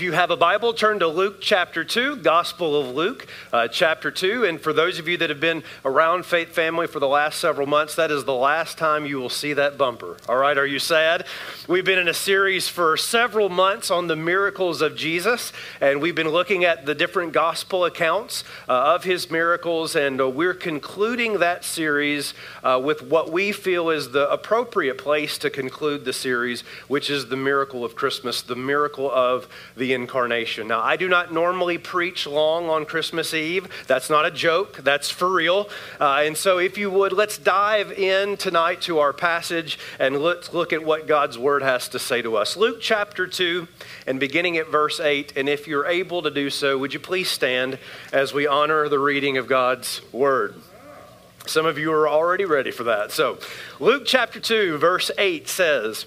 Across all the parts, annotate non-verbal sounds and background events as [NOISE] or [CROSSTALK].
If you have a Bible, turn to Luke chapter 2, Gospel of Luke uh, chapter 2. And for those of you that have been around Faith Family for the last several months, that is the last time you will see that bumper. All right, are you sad? We've been in a series for several months on the miracles of Jesus, and we've been looking at the different gospel accounts uh, of his miracles, and uh, we're concluding that series uh, with what we feel is the appropriate place to conclude the series, which is the miracle of Christmas, the miracle of the incarnation. Now, I do not normally preach long on Christmas Eve. That's not a joke, that's for real. Uh, and so, if you would, let's dive in tonight to our passage and let's look at what God's word has to say to us. Luke chapter 2, and beginning at verse 8. And if you're able to do so, would you please stand as we honor the reading of God's word? Some of you are already ready for that. So, Luke chapter 2, verse 8 says,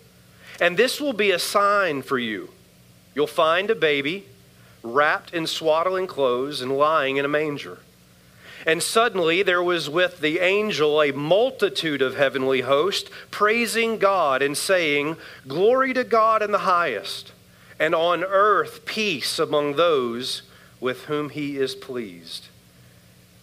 And this will be a sign for you. You'll find a baby wrapped in swaddling clothes and lying in a manger. And suddenly there was with the angel a multitude of heavenly hosts praising God and saying, Glory to God in the highest, and on earth peace among those with whom he is pleased.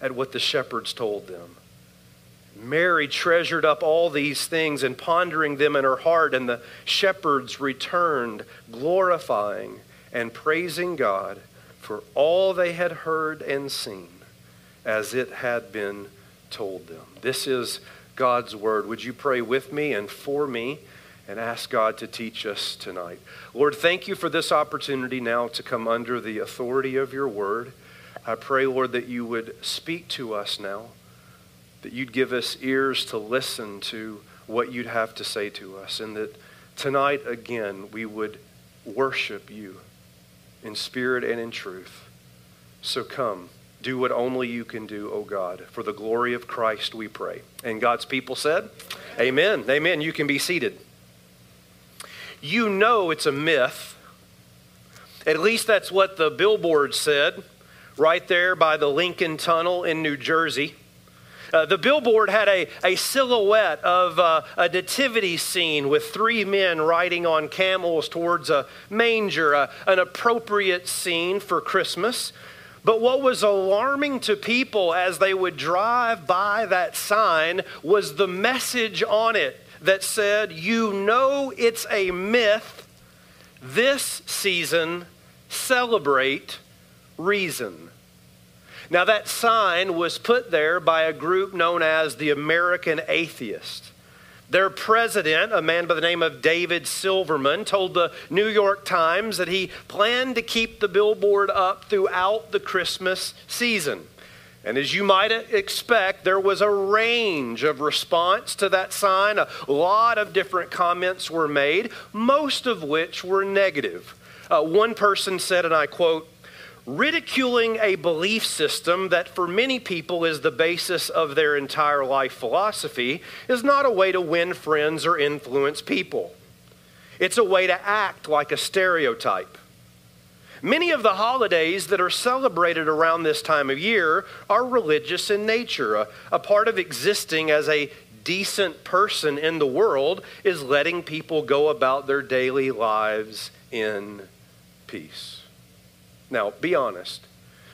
at what the shepherds told them. Mary treasured up all these things and pondering them in her heart, and the shepherds returned, glorifying and praising God for all they had heard and seen as it had been told them. This is God's word. Would you pray with me and for me and ask God to teach us tonight? Lord, thank you for this opportunity now to come under the authority of your word. I pray, Lord, that you would speak to us now, that you'd give us ears to listen to what you'd have to say to us, and that tonight again we would worship you in spirit and in truth. So come, do what only you can do, O God. For the glory of Christ, we pray. And God's people said, Amen. Amen. Amen. You can be seated. You know it's a myth. At least that's what the billboard said right there by the Lincoln Tunnel in New Jersey. Uh, the billboard had a, a silhouette of uh, a nativity scene with three men riding on camels towards a manger, uh, an appropriate scene for Christmas. But what was alarming to people as they would drive by that sign was the message on it that said, You know it's a myth. This season, celebrate reason. Now, that sign was put there by a group known as the American Atheist. Their president, a man by the name of David Silverman, told the New York Times that he planned to keep the billboard up throughout the Christmas season. And as you might expect, there was a range of response to that sign. A lot of different comments were made, most of which were negative. Uh, one person said, and I quote, ridiculing a belief system that for many people is the basis of their entire life philosophy is not a way to win friends or influence people. It's a way to act like a stereotype. Many of the holidays that are celebrated around this time of year are religious in nature. A, a, part of existing as a decent person in the world is letting people go about their daily lives in peace. Now, be honest.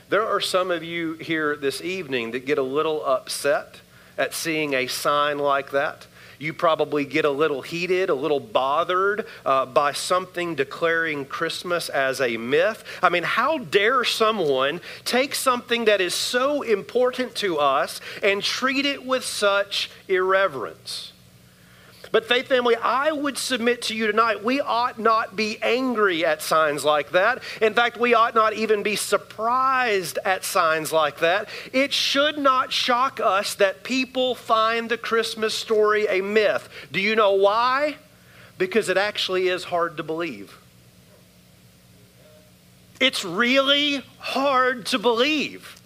There are some of you here this evening that get a little upset at seeing a sign like that. You probably get a little heated, a little bothered uh, by something declaring Christmas as a myth. I mean, how dare someone take something that is so important to us and treat it with such irreverence? But, faith family, I would submit to you tonight, we ought not be angry at signs like that. In fact, we ought not even be surprised at signs like that. It should not shock us that people find the Christmas story a myth. Do you know why? Because it actually is hard to believe. It's really hard to believe.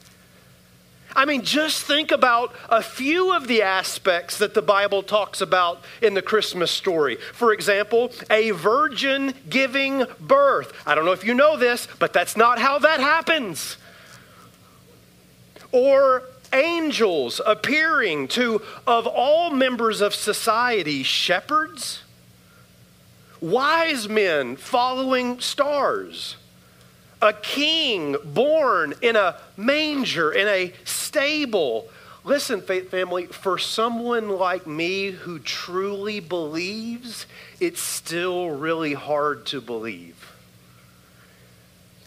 I mean, just think about a few of the aspects that the Bible talks about in the Christmas story. For example, a virgin giving birth. I don't know if you know this, but that's not how that happens. Or angels appearing to, of all members of society, shepherds, wise men following stars a king born in a manger, in a stable. Listen, faith family, for someone like me who truly believes, it's still really hard to believe.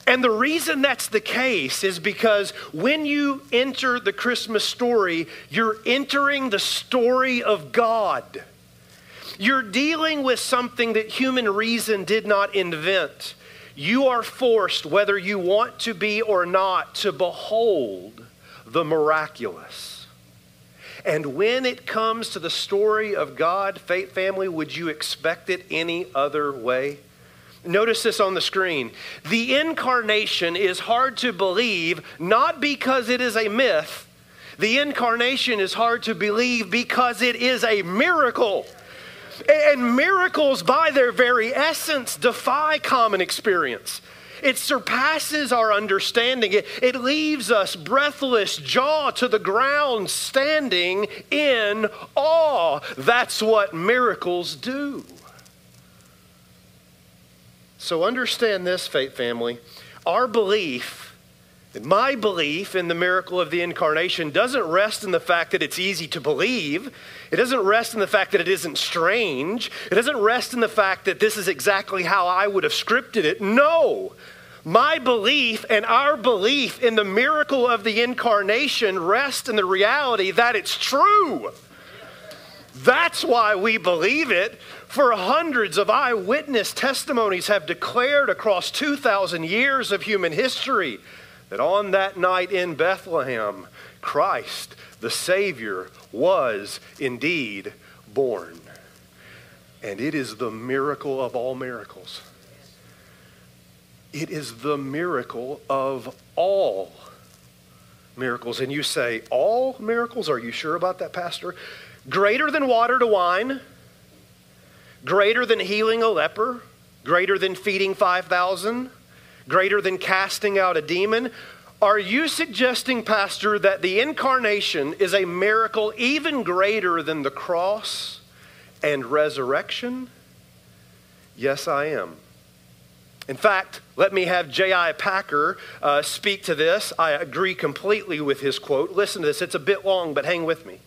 And the reason that's the case is because when you enter the Christmas story, you're entering the story of God. You're dealing with something that human reason did not invent you are forced, whether you want to be or not, to behold the miraculous. And when it comes to the story of God, faith family, would you expect it any other way? Notice this on the screen. The incarnation is hard to believe, not because it is a myth. The incarnation is hard to believe because it is a miracle. And miracles, by their very essence, defy common experience. It surpasses our understanding. It, it leaves us breathless, jaw to the ground, standing in awe. That's what miracles do. So understand this, faith family. Our belief my belief in the miracle of the incarnation doesn't rest in the fact that it's easy to believe. It doesn't rest in the fact that it isn't strange. It doesn't rest in the fact that this is exactly how I would have scripted it. No. My belief and our belief in the miracle of the incarnation rest in the reality that it's true. That's why we believe it. For hundreds of eyewitness testimonies have declared across 2,000 years of human history that on that night in Bethlehem, Christ, the Savior, was indeed born. And it is the miracle of all miracles. It is the miracle of all miracles. And you say, All miracles? Are you sure about that, Pastor? Greater than water to wine, greater than healing a leper, greater than feeding 5,000 greater than casting out a demon. Are you suggesting, Pastor, that the incarnation is a miracle even greater than the cross and resurrection? Yes, I am. In fact, let me have J.I. Packer uh, speak to this. I agree completely with his quote. Listen to this, it's a bit long, but hang with me.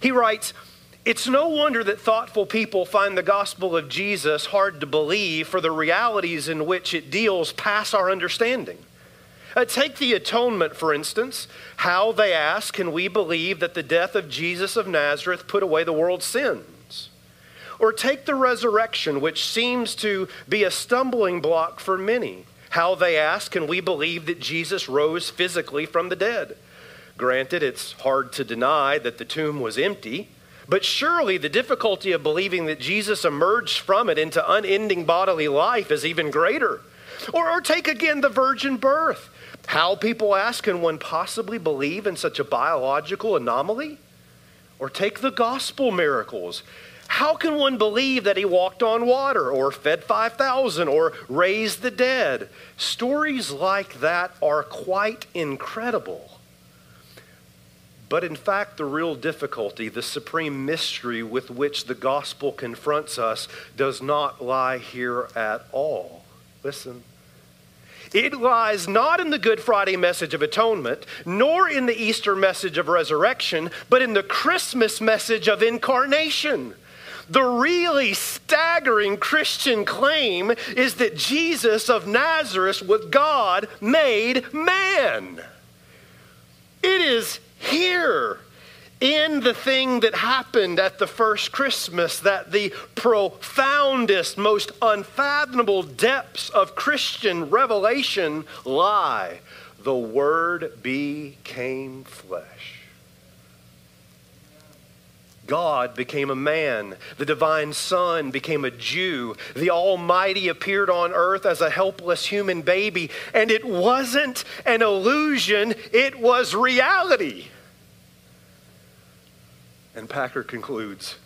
He writes, it's no wonder that thoughtful people find the gospel of Jesus hard to believe, for the realities in which it deals pass our understanding. Uh, take the atonement, for instance. How, they ask, can we believe that the death of Jesus of Nazareth put away the world's sins? Or take the resurrection, which seems to be a stumbling block for many. How, they ask, can we believe that Jesus rose physically from the dead? Granted, it's hard to deny that the tomb was empty. But surely the difficulty of believing that Jesus emerged from it into unending bodily life is even greater. Or, or take again the virgin birth. How, people ask, can one possibly believe in such a biological anomaly? Or take the gospel miracles. How can one believe that he walked on water or fed 5,000 or raised the dead? Stories like that are quite incredible. But in fact, the real difficulty, the supreme mystery with which the gospel confronts us, does not lie here at all. Listen. It lies not in the Good Friday message of atonement, nor in the Easter message of resurrection, but in the Christmas message of incarnation. The really staggering Christian claim is that Jesus of Nazareth was God made man. It is here in the thing that happened at the first Christmas that the profoundest, most unfathomable depths of Christian revelation lie. The Word became flesh. God became a man. The divine Son became a Jew. The Almighty appeared on earth as a helpless human baby. And it wasn't an illusion, it was reality. And Packer concludes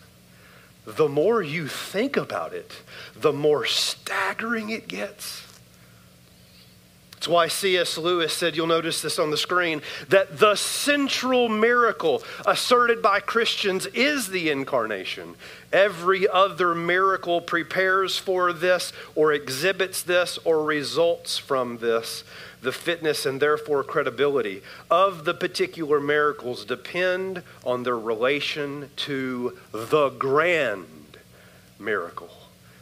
the more you think about it, the more staggering it gets. That's why C.S. Lewis said, you'll notice this on the screen, that the central miracle asserted by Christians is the incarnation. Every other miracle prepares for this, or exhibits this, or results from this. The fitness and therefore credibility of the particular miracles depend on their relation to the grand miracle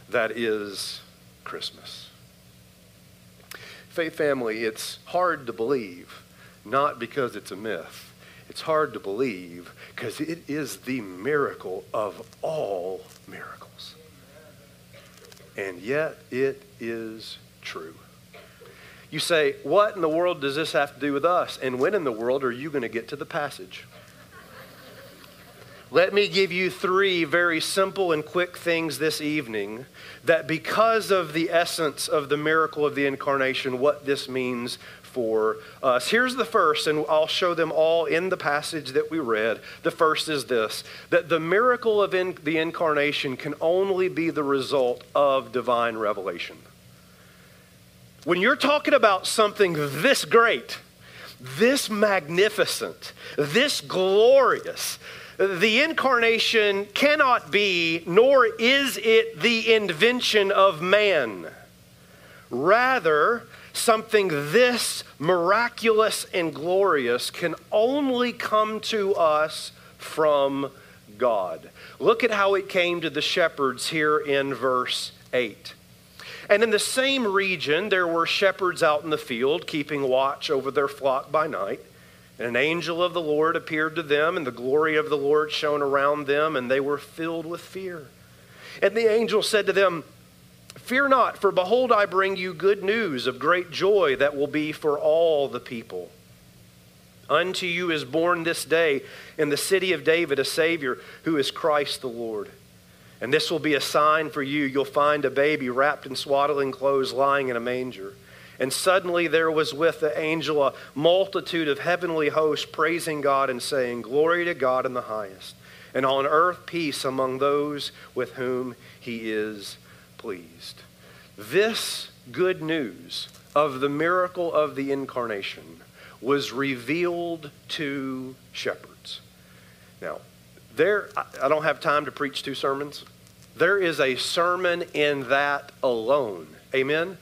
that is Christmas. Faith family, it's hard to believe, not because it's a myth. It's hard to believe because it is the miracle of all miracles. And yet it is true. You say, What in the world does this have to do with us? And when in the world are you going to get to the passage? Let me give you three very simple and quick things this evening that, because of the essence of the miracle of the incarnation, what this means for us. Here's the first, and I'll show them all in the passage that we read. The first is this that the miracle of in, the incarnation can only be the result of divine revelation. When you're talking about something this great, this magnificent, this glorious, the incarnation cannot be, nor is it the invention of man. Rather, something this miraculous and glorious can only come to us from God. Look at how it came to the shepherds here in verse 8. And in the same region, there were shepherds out in the field, keeping watch over their flock by night. And an angel of the Lord appeared to them, and the glory of the Lord shone around them, and they were filled with fear. And the angel said to them, Fear not, for behold, I bring you good news of great joy that will be for all the people. Unto you is born this day in the city of David a Savior, who is Christ the Lord. And this will be a sign for you. You'll find a baby wrapped in swaddling clothes lying in a manger. And suddenly there was with the angel a multitude of heavenly hosts praising God and saying, Glory to God in the highest, and on earth peace among those with whom he is pleased. This good news of the miracle of the incarnation was revealed to shepherds. Now, there, I don't have time to preach two sermons. There is a sermon in that alone. Amen?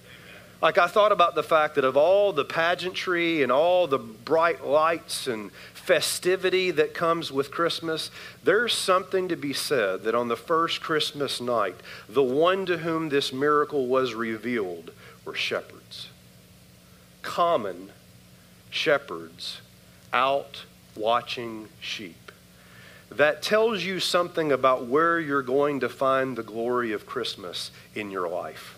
Like, I thought about the fact that of all the pageantry and all the bright lights and festivity that comes with Christmas, there's something to be said that on the first Christmas night, the one to whom this miracle was revealed were shepherds. Common shepherds out watching sheep. That tells you something about where you're going to find the glory of Christmas in your life.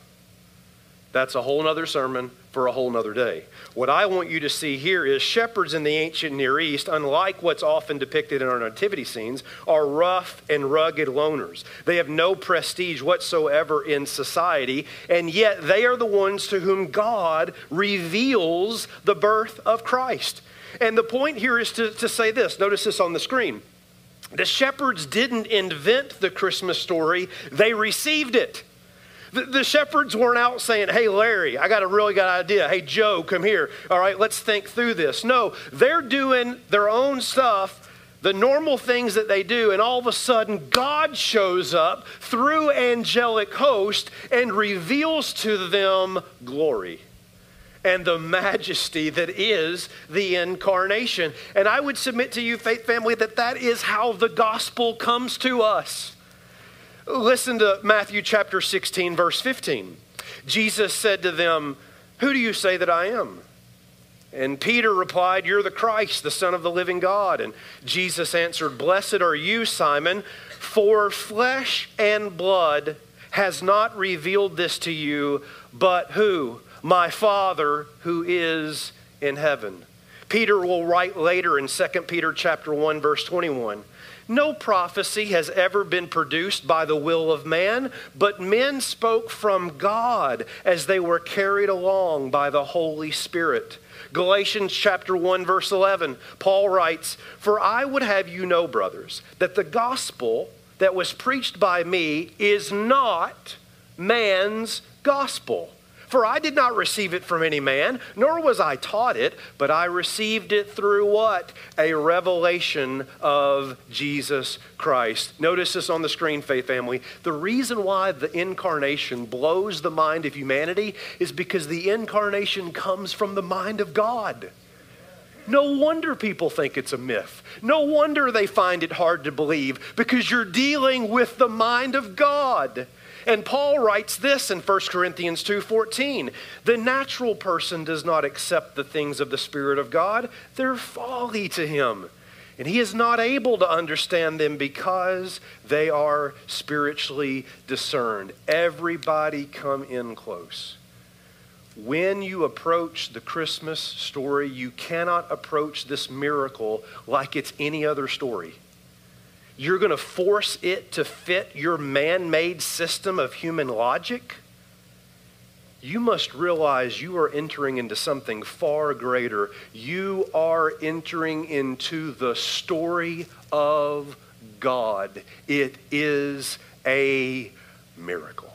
That's a whole other sermon for a whole other day. What I want you to see here is shepherds in the ancient Near East, unlike what's often depicted in our nativity scenes, are rough and rugged loners. They have no prestige whatsoever in society, and yet they are the ones to whom God reveals the birth of Christ. And the point here is to, to say this notice this on the screen. The shepherds didn't invent the Christmas story, they received it. The, the, shepherds weren't out saying, Hey, Larry, I got a really good idea. Hey, Joe, come here. All right, let's think through this. No, they're doing their own stuff, the normal things that they do, and all of a sudden, God shows up through angelic host and reveals to them glory and the majesty that is the incarnation. And I would submit to you, faith family, that that is how the gospel comes to us. Listen to Matthew chapter 16, verse 15. Jesus said to them, Who do you say that I am? And Peter replied, You're the Christ, the Son of the living God. And Jesus answered, Blessed are you, Simon, for flesh and blood has not revealed this to you, but who? My Father who is in heaven. Peter will write later in 2 Peter chapter 1 verse 21. No prophecy has ever been produced by the will of man, but men spoke from God as they were carried along by the Holy Spirit. Galatians chapter 1 verse 11, Paul writes, "For I would have you know, brothers, that the gospel that was preached by me is not man's gospel." For I did not receive it from any man, nor was I taught it, but I received it through what? A revelation of Jesus Christ. Notice this on the screen, Faith Family. The reason why the incarnation blows the mind of humanity is because the incarnation comes from the mind of God. No wonder people think it's a myth. No wonder they find it hard to believe because you're dealing with the mind of God. And Paul writes this in 1 Corinthians 2:14. The natural person does not accept the things of the spirit of God. They're folly to him. And he is not able to understand them because they are spiritually discerned. Everybody come in close. When you approach the Christmas story, you cannot approach this miracle like it's any other story you're going to force it to fit your man made system of human logic, you must realize you are entering into something far greater. You are entering into the story of God. It is a miracle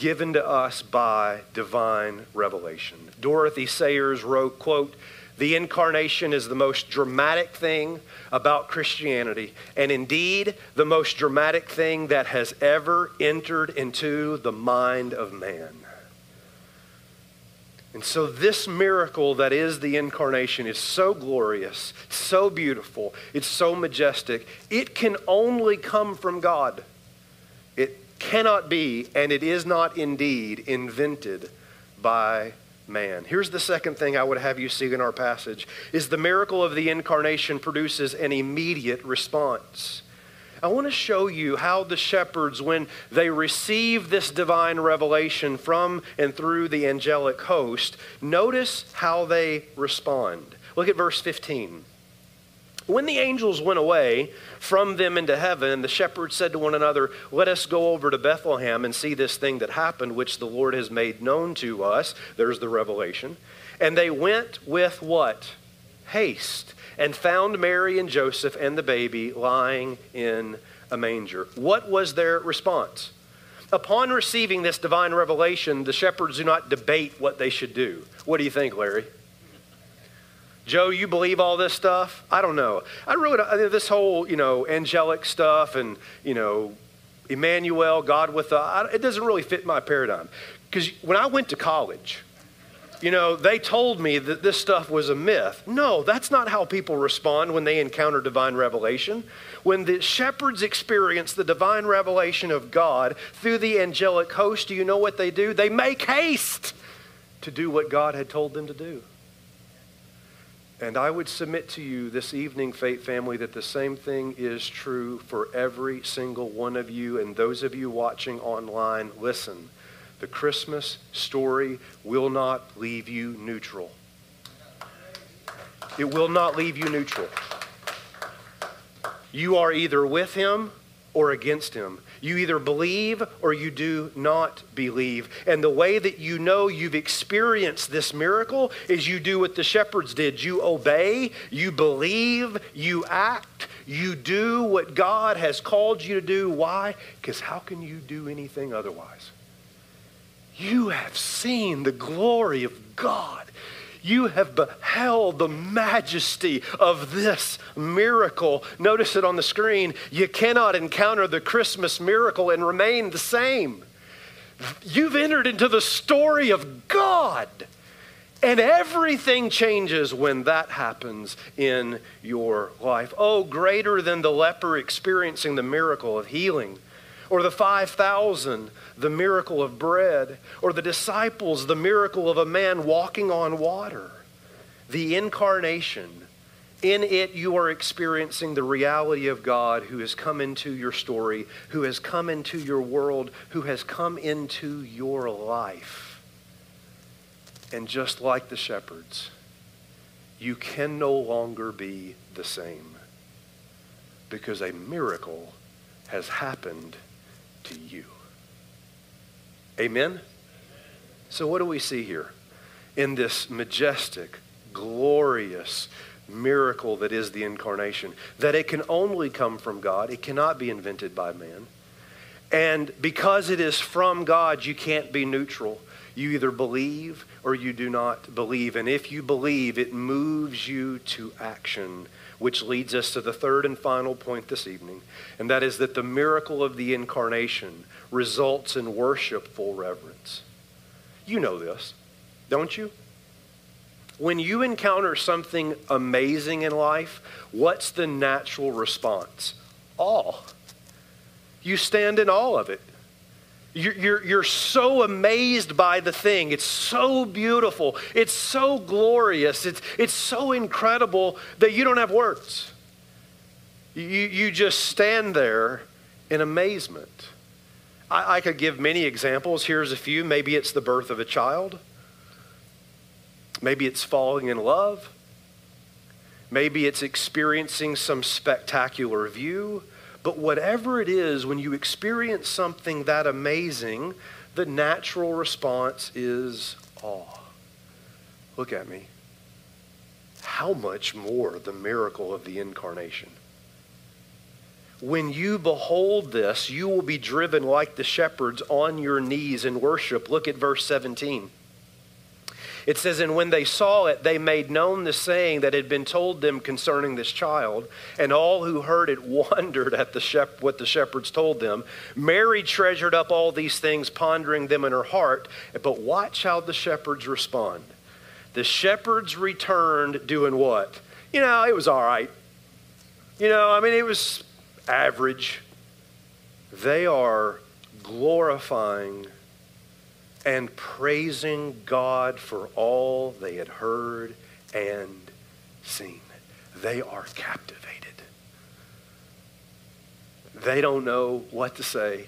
given to us by divine revelation. Dorothy Sayers wrote, quote, the incarnation is the most dramatic thing about Christianity, and indeed the most dramatic thing that has ever entered into the mind of man. And so, this miracle that is the incarnation is so glorious, so beautiful, it's so majestic. It can only come from God. It cannot be, and it is not indeed invented by man. Here's the second thing I would have you see in our passage is the miracle of the incarnation produces an immediate response. I want to show you how the shepherds, when they receive this divine revelation from and through the angelic host, notice how they respond. Look at verse 15. When the angels went away from them into heaven, the shepherds said to one another, Let us go over to Bethlehem and see this thing that happened, which the Lord has made known to us. There's the revelation. And they went with what? Haste, and found Mary and Joseph and the baby lying in a manger. What was their response? Upon receiving this divine revelation, the shepherds do not debate what they should do. What do you think, Larry? Joe, you believe all this stuff? I don't know. I really this whole you know angelic stuff and you know Emmanuel, God with us. It doesn't really fit my paradigm because when I went to college, you know, they told me that this stuff was a myth. No, that's not how people respond when they encounter divine revelation. When the shepherds experience the divine revelation of God through the angelic host, do you know what they do? They make haste to do what God had told them to do. And I would submit to you this evening, Faith Family, that the same thing is true for every single one of you and those of you watching online. Listen, the Christmas story will not leave you neutral. It will not leave you neutral. You are either with him or against him. You either believe or you do not believe. And the way that you know you've experienced this miracle is you do what the shepherds did. You obey, you believe, you act, you do what God has called you to do. Why? Because how can you do anything otherwise? You have seen the glory of God you have beheld the majesty of this miracle. Notice it on the screen. You cannot encounter the Christmas miracle and remain the same. You've entered into the story of God. And everything changes when that happens in your life. Oh, greater than the leper experiencing the miracle of healing, or the 5,000, the miracle of bread, or the disciples, the miracle of a man walking on water. The incarnation, in it you are experiencing the reality of God who has come into your story, who has come into your world, who has come into your life. And just like the shepherds, you can no longer be the same because a miracle has happened to you. Amen? So, what do we see here in this majestic, glorious miracle that is the incarnation? That it can only come from God, it cannot be invented by man. And because it is from God, you can't be neutral. You either believe or you do not believe. And if you believe, it moves you to action, which leads us to the third and final point this evening, and that is that the miracle of the incarnation results in worshipful reverence. You know this, don't you? When you encounter something amazing in life, what's the natural response? Awe. You stand in awe of it. You're, you're, you're so amazed by the thing. It's so beautiful. It's so glorious. It's, it's so incredible that you don't have words. You, you just stand there in amazement. I, I could give many examples. Here's a few. Maybe it's the birth of a child. Maybe it's falling in love. Maybe it's experiencing some spectacular view. But whatever it is, when you experience something that amazing, the natural response is awe. Look at me. How much more the miracle of the incarnation? When you behold this, you will be driven like the shepherds on your knees in worship. Look at verse 17. It says, And when they saw it, they made known the saying that had been told them concerning this child. And all who heard it [LAUGHS] wondered at the shep- what the shepherds told them. Mary treasured up all these things, pondering them in her heart. But watch how the shepherds respond. The shepherds returned doing what? You know, it was all right. You know, I mean, it was average. They are glorifying and praising God for all they had heard and seen. They are captivated. They don't know what to say.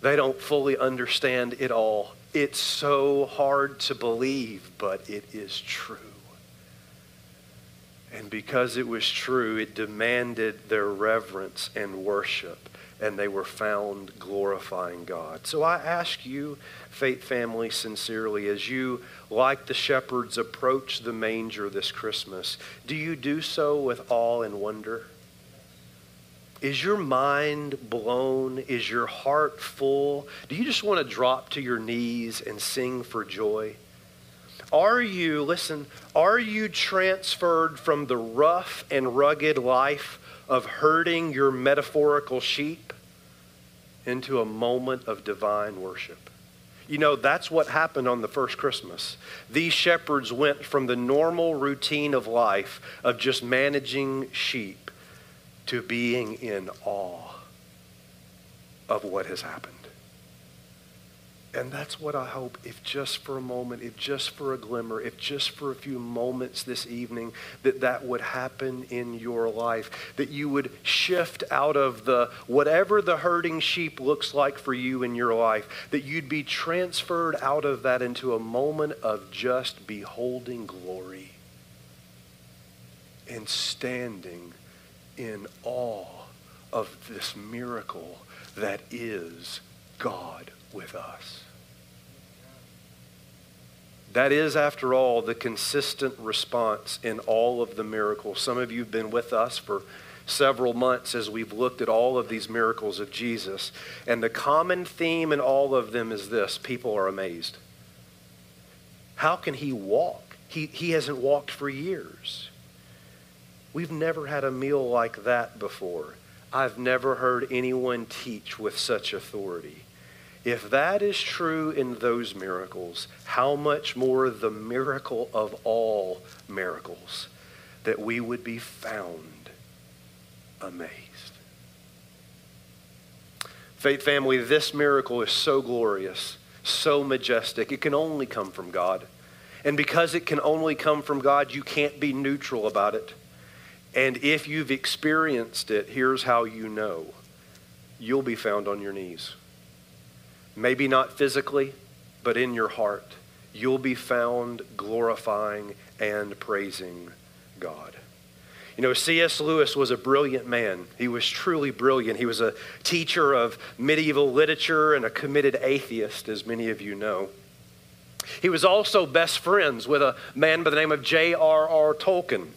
They don't fully understand it all. It's so hard to believe, but it is true. And because it was true, it demanded their reverence and worship and they were found glorifying God. So I ask you, faith family, sincerely, as you, like the shepherds, approach the manger this Christmas, do you do so with awe and wonder? Is your mind blown? Is your heart full? Do you just want to drop to your knees and sing for joy? Are you, listen, are you transferred from the rough and rugged life of herding your metaphorical sheep into a moment of divine worship. You know, that's what happened on the first Christmas. These shepherds went from the normal routine of life of just managing sheep to being in awe of what has happened. And that's what I hope, if just for a moment, if just for a glimmer, if just for a few moments this evening, that that would happen in your life. That you would shift out of the whatever the herding sheep looks like for you in your life, that you'd be transferred out of that into a moment of just beholding glory and standing in awe of this miracle that is God with us. That is, after all, the consistent response in all of the miracles. Some of you have been with us for several months as we've looked at all of these miracles of Jesus. And the common theme in all of them is this people are amazed. How can he walk? He, he hasn't walked for years. We've never had a meal like that before. I've never heard anyone teach with such authority. If that is true in those miracles, how much more the miracle of all miracles that we would be found amazed. Faith family, this miracle is so glorious, so majestic. It can only come from God. And because it can only come from God, you can't be neutral about it. And if you've experienced it, here's how you know you'll be found on your knees. Maybe not physically, but in your heart, you'll be found glorifying and praising God. You know, C.S. Lewis was a brilliant man. He was truly brilliant. He was a teacher of medieval literature and a committed atheist, as many of you know. He was also best friends with a man by the name of J.R.R. Tolkien.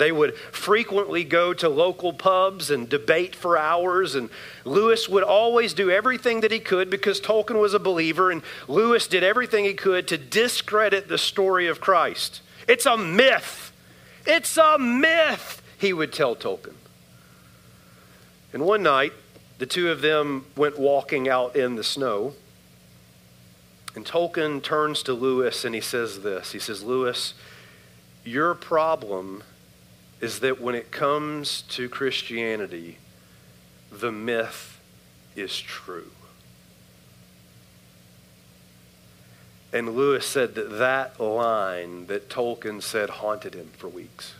They would frequently go to local pubs and debate for hours, and Lewis would always do everything that he could because Tolkien was a believer, and Lewis did everything he could to discredit the story of Christ. It's a myth. It's a myth, he would tell Tolkien. And one night, the two of them went walking out in the snow. And Tolkien turns to Lewis and he says this He says, Lewis, your problem is that when it comes to Christianity, the myth is true. And Lewis said that that line that Tolkien said haunted him for weeks.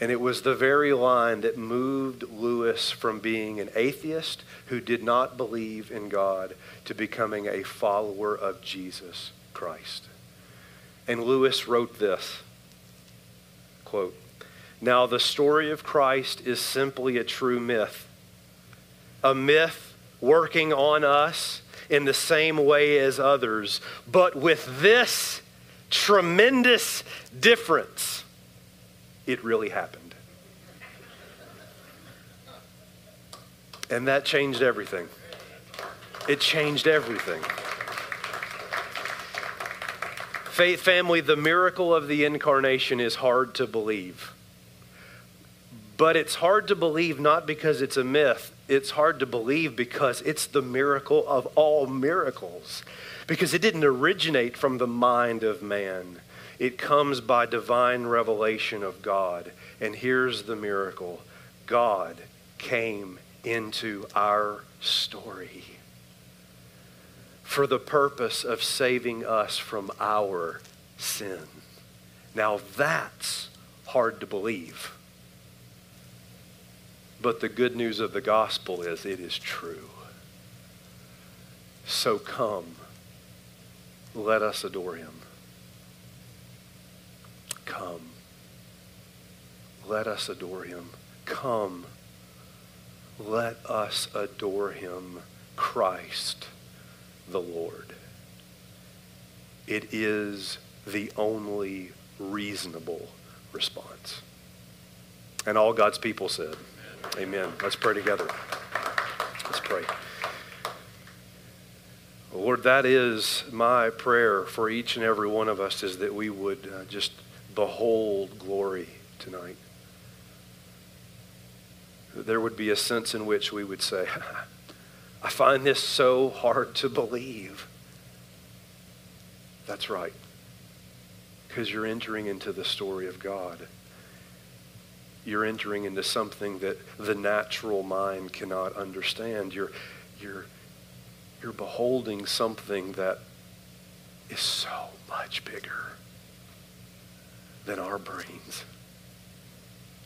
And it was the very line that moved Lewis from being an atheist who did not believe in God to becoming a follower of Jesus Christ. And Lewis wrote this quote, now, the story of Christ is simply a true myth, a myth working on us in the same way as others, but with this tremendous difference it really happened. And that changed everything. It changed everything. Faith family, the miracle of the incarnation is hard to believe. But it's hard to believe not because it's a myth, it's hard to believe because it's the miracle of all miracles. Because it didn't originate from the mind of man, it comes by divine revelation of God. And here's the miracle God came into our story for the purpose of saving us from our sin. Now that's hard to believe. But the good news of the gospel is it is true. So come, let us adore him. Come, let us adore him. Come, let us adore him, Christ the Lord. It is the only reasonable response. And all God's people said, Amen. Let's pray together. Let's pray. Lord, that is my prayer for each and every one of us is that we would uh, just behold glory tonight. There would be a sense in which we would say, [LAUGHS] I find this so hard to believe. That's right. Because you're entering into the story of God you're entering into something that the natural mind cannot understand. You're, you're, you're beholding something that is so much bigger than our brains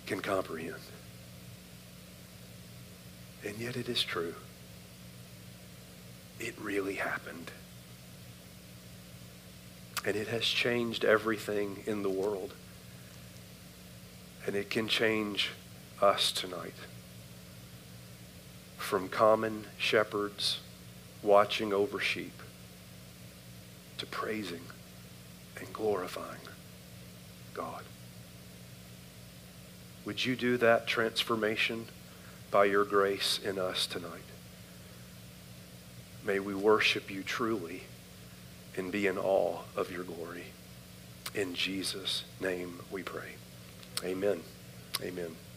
can comprehend. And yet it is true. It really happened. And it has changed everything in the world. And it can change us tonight. From common shepherds watching over sheep to praising and glorifying God. Would you do that transformation by your grace in us tonight? May we worship you truly and be in awe of your glory. In Jesus' name we pray. Amen. Amen.